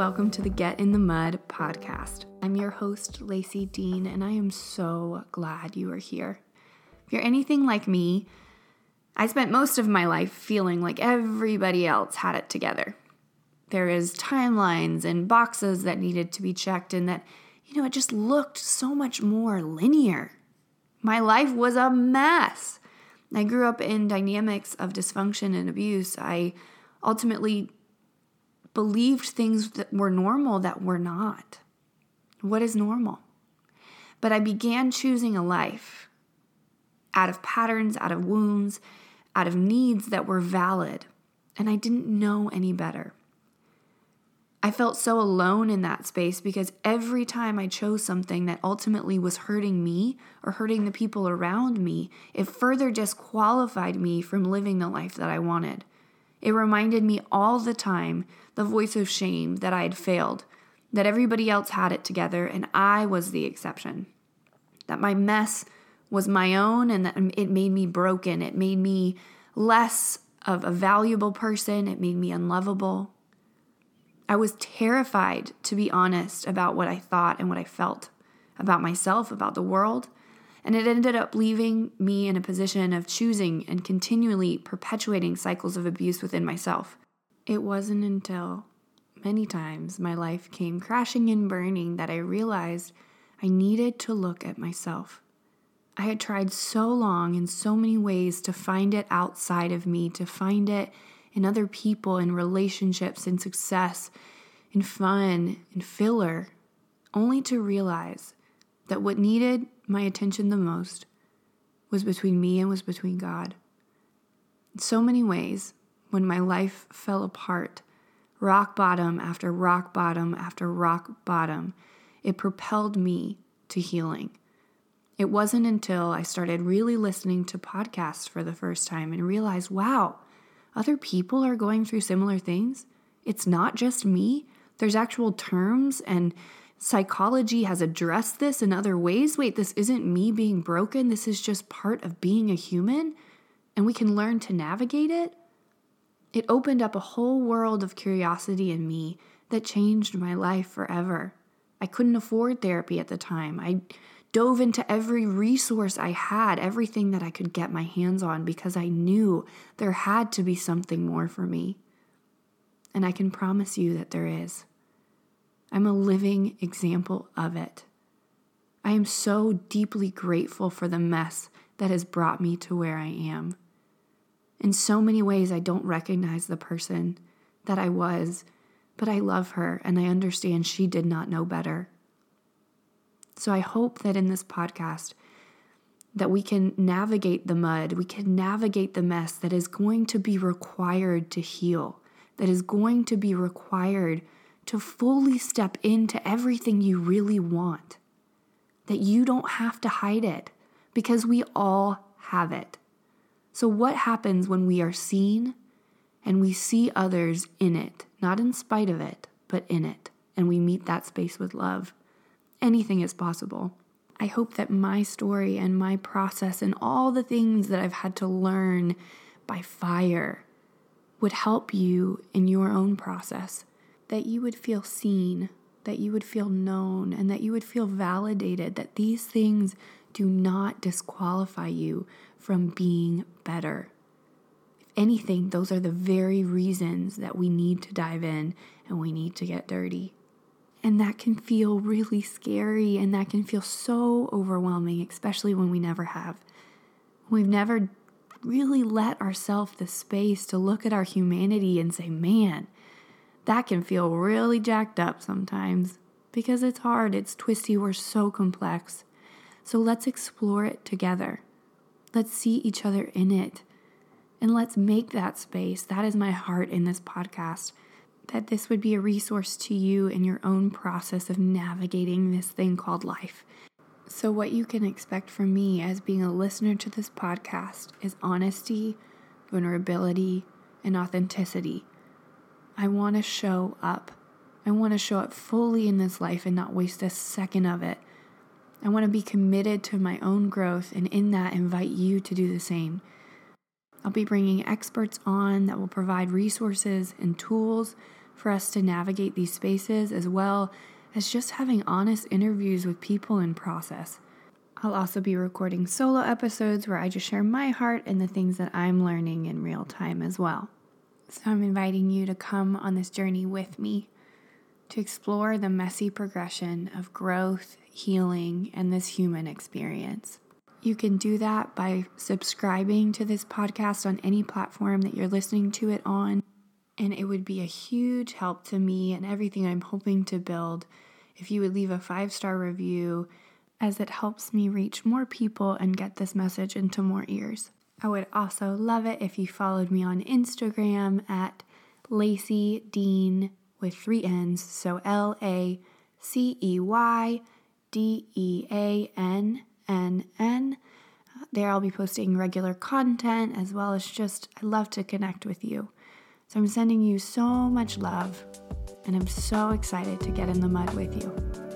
welcome to the Get in the Mud podcast. I'm your host, Lacey Dean, and I am so glad you are here. If you're anything like me, I spent most of my life feeling like everybody else had it together. There is timelines and boxes that needed to be checked, and that, you know, it just looked so much more linear. My life was a mess. I grew up in dynamics of dysfunction and abuse. I ultimately believed things that were normal that were not. What is normal? But I began choosing a life out of patterns, out of wounds, out of needs that were valid, and I didn't know any better. I felt so alone in that space because every time I chose something that ultimately was hurting me or hurting the people around me, it further disqualified me from living the life that I wanted. It reminded me all the time the voice of shame that I had failed, that everybody else had it together and I was the exception, that my mess was my own and that it made me broken. It made me less of a valuable person, it made me unlovable. I was terrified to be honest about what I thought and what I felt about myself, about the world. And it ended up leaving me in a position of choosing and continually perpetuating cycles of abuse within myself. It wasn't until many times my life came crashing and burning that I realized I needed to look at myself. I had tried so long in so many ways to find it outside of me, to find it in other people, in relationships, in success, in fun, in filler, only to realize that what needed my attention the most was between me and was between God. In so many ways, when my life fell apart, rock bottom after rock bottom after rock bottom, it propelled me to healing. It wasn't until I started really listening to podcasts for the first time and realized, wow, other people are going through similar things. It's not just me. There's actual terms and psychology has addressed this in other ways. Wait, this isn't me being broken. This is just part of being a human, and we can learn to navigate it. It opened up a whole world of curiosity in me that changed my life forever. I couldn't afford therapy at the time. I dove into every resource I had, everything that I could get my hands on, because I knew there had to be something more for me. And I can promise you that there is. I'm a living example of it. I am so deeply grateful for the mess that has brought me to where I am. In so many ways, I don't recognize the person that I was, but I love her and I understand she did not know better. So I hope that in this podcast, that we can navigate the mud, we can navigate the mess that is going to be required to heal, that is going to be required to fully step into everything you really want. That you don't have to hide it because we all have it. So, what happens when we are seen and we see others in it, not in spite of it, but in it, and we meet that space with love? Anything is possible. I hope that my story and my process and all the things that I've had to learn by fire would help you in your own process that you would feel seen, that you would feel known, and that you would feel validated, that these things do not disqualify you from being better. If anything, those are the very reasons that we need to dive in and we need to get dirty. And that can feel really scary and that can feel so overwhelming, especially when we never have. We've never really let ourselves the space to look at our humanity and say, man, that can feel really jacked up sometimes because it's hard, it's twisty, we're so complex. So let's explore it together. Let's see each other in it. And let's make that space. That is my heart in this podcast. That this would be a resource to you in your own process of navigating this thing called life. So, what you can expect from me as being a listener to this podcast is honesty, vulnerability, and authenticity. I want to show up. I want to show up fully in this life and not waste a second of it. I want to be committed to my own growth and in that invite you to do the same. I'll be bringing experts on that will provide resources and tools for us to navigate these spaces as well as just having honest interviews with people in process. I'll also be recording solo episodes where I just share my heart and the things that I'm learning in real time as well. So I'm inviting you to come on this journey with me to explore the messy progression of growth, healing, and this human experience. You can do that by subscribing to this podcast on any platform that you're listening to it on. And it would be a huge help to me and everything I'm hoping to build if you would leave a five star review, as it helps me reach more people and get this message into more ears. I would also love it if you followed me on Instagram at Lacey Dean with three N's, so L A C E Y D E A N N N. Uh, there I'll be posting regular content as well as just, I love to connect with you. So I'm sending you so much love, and I'm so excited to get in the mud with you.